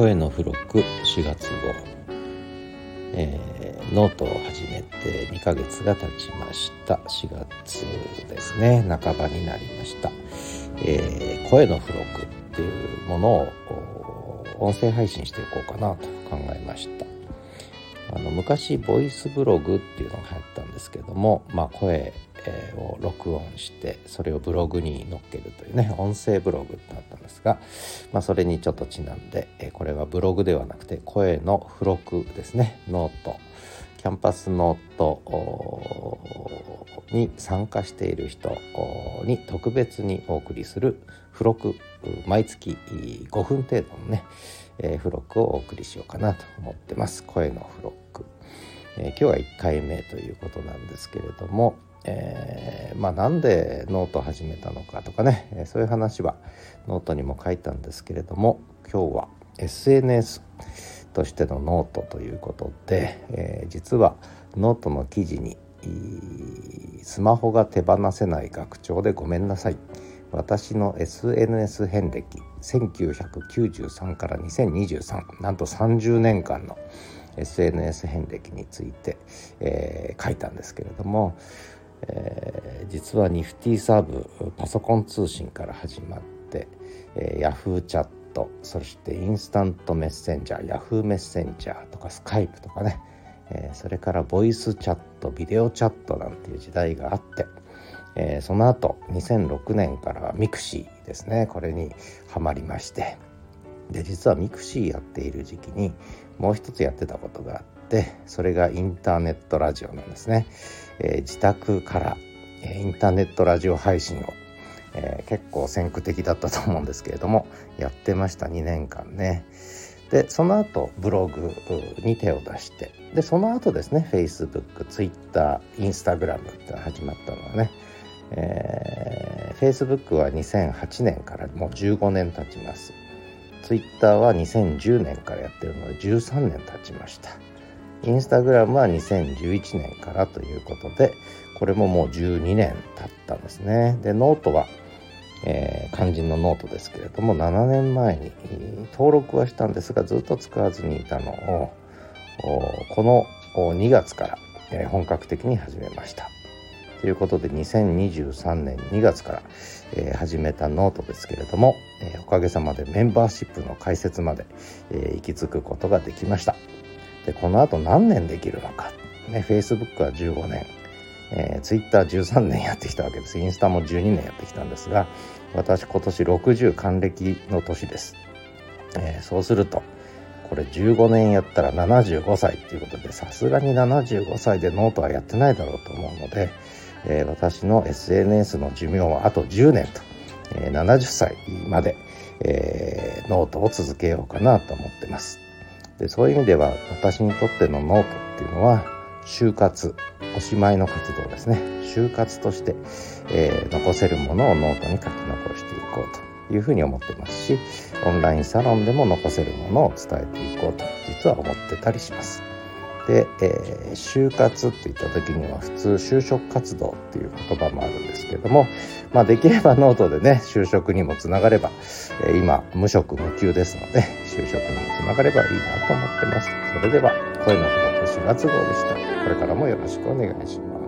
声の付録4月号、えー、ノートを始めて2ヶ月が経ちました。4月ですね。半ばになりました、えー、声の付録っていうものを音声配信していこうかなと考えました。あの昔ボイスブログっていうのが流行ったんですけどもまあ声を録音してそれをブログに載っけるというね音声ブログってあったんですが、まあ、それにちょっとちなんで、これはブログではなくて声の付録ですね。ノート。キャンパスノートに参加している人に特別にお送りする付録毎月5分程度のね、えー、付録をお送りしようかなと思ってます。声の付録、えー、今日は1回目ということなんですけれどもえー、まあなんでノート始めたのかとかね、そういう話はノートにも書いたんですけれども今日は SNS としてのノートということで、えー、実はノートの記事にスマホが手放せない学長でごめんなさい。私の SNS 遍歴1993から2023なんと30年間の SNS 遍歴について、えー、書いたんですけれどもえー、実はニフティサーブパソコン通信から始まって、えー、ヤフーチャットそしてインスタントメッセンジャーヤフーメッセンジャーとかスカイプとかね、えー、それからボイスチャットビデオチャットなんていう時代があって、えー、その後2006年からはミクシーですね。これにはまりまして。で実はミクシーやっている時期にもう一つやってたことがあってそれがインターネットラジオなんですね。えー、自宅から、インターネットラジオ配信を、えー、結構先駆的だったと思うんですけれども やってました2年間ね。でその後ブログに手を出してでその後ですね Facebook、Twitter、Instagram って始まったのはね、えー、Facebook は2008年からもう15年経ちます。Twitter は2010年からやってるので13年経ちました。インスタグラムは2011年からということでこれももう12年経ったんですねでノートは、えー、肝心のノートですけれども7年前に登録はしたんですがずっと使わずにいたのをこの2月から、本格的に始めました。ということで2023年2月から、始めたノートですけれども、おかげさまでメンバーシップの開設まで、行き着くことができました。でこのあと何年できるのか、ね、Facebook は15年、えー、Twitter13 年やってきたわけですインスタも12年やってきたんですが私今年60還暦の年です、えー、そうするとこれ15年やったら75歳っていうことでさすがに75歳でノートはやってないだろうと思うので、えー、私の SNS の寿命はあと10年と、えー、70歳まで、えー、ノートを続けようかなと思ってます。でそういう意味では私にとってのノートっていうのは終活おしまいの活動ですね終活として、えー、残せるものをノートに書き残していこうというふうに思ってますしオンラインサロンでも残せるものを伝えていこうと実は思ってたりします。で、えー、就活って言った時には普通就職活動っていう言葉もあるんですけども、まあ、できればノートでね就職にもつながれば、えー、今無職無給ですので就職にもつながればいいなと思ってます。それでは声のほど4月号でした。これからもよろしくお願いします。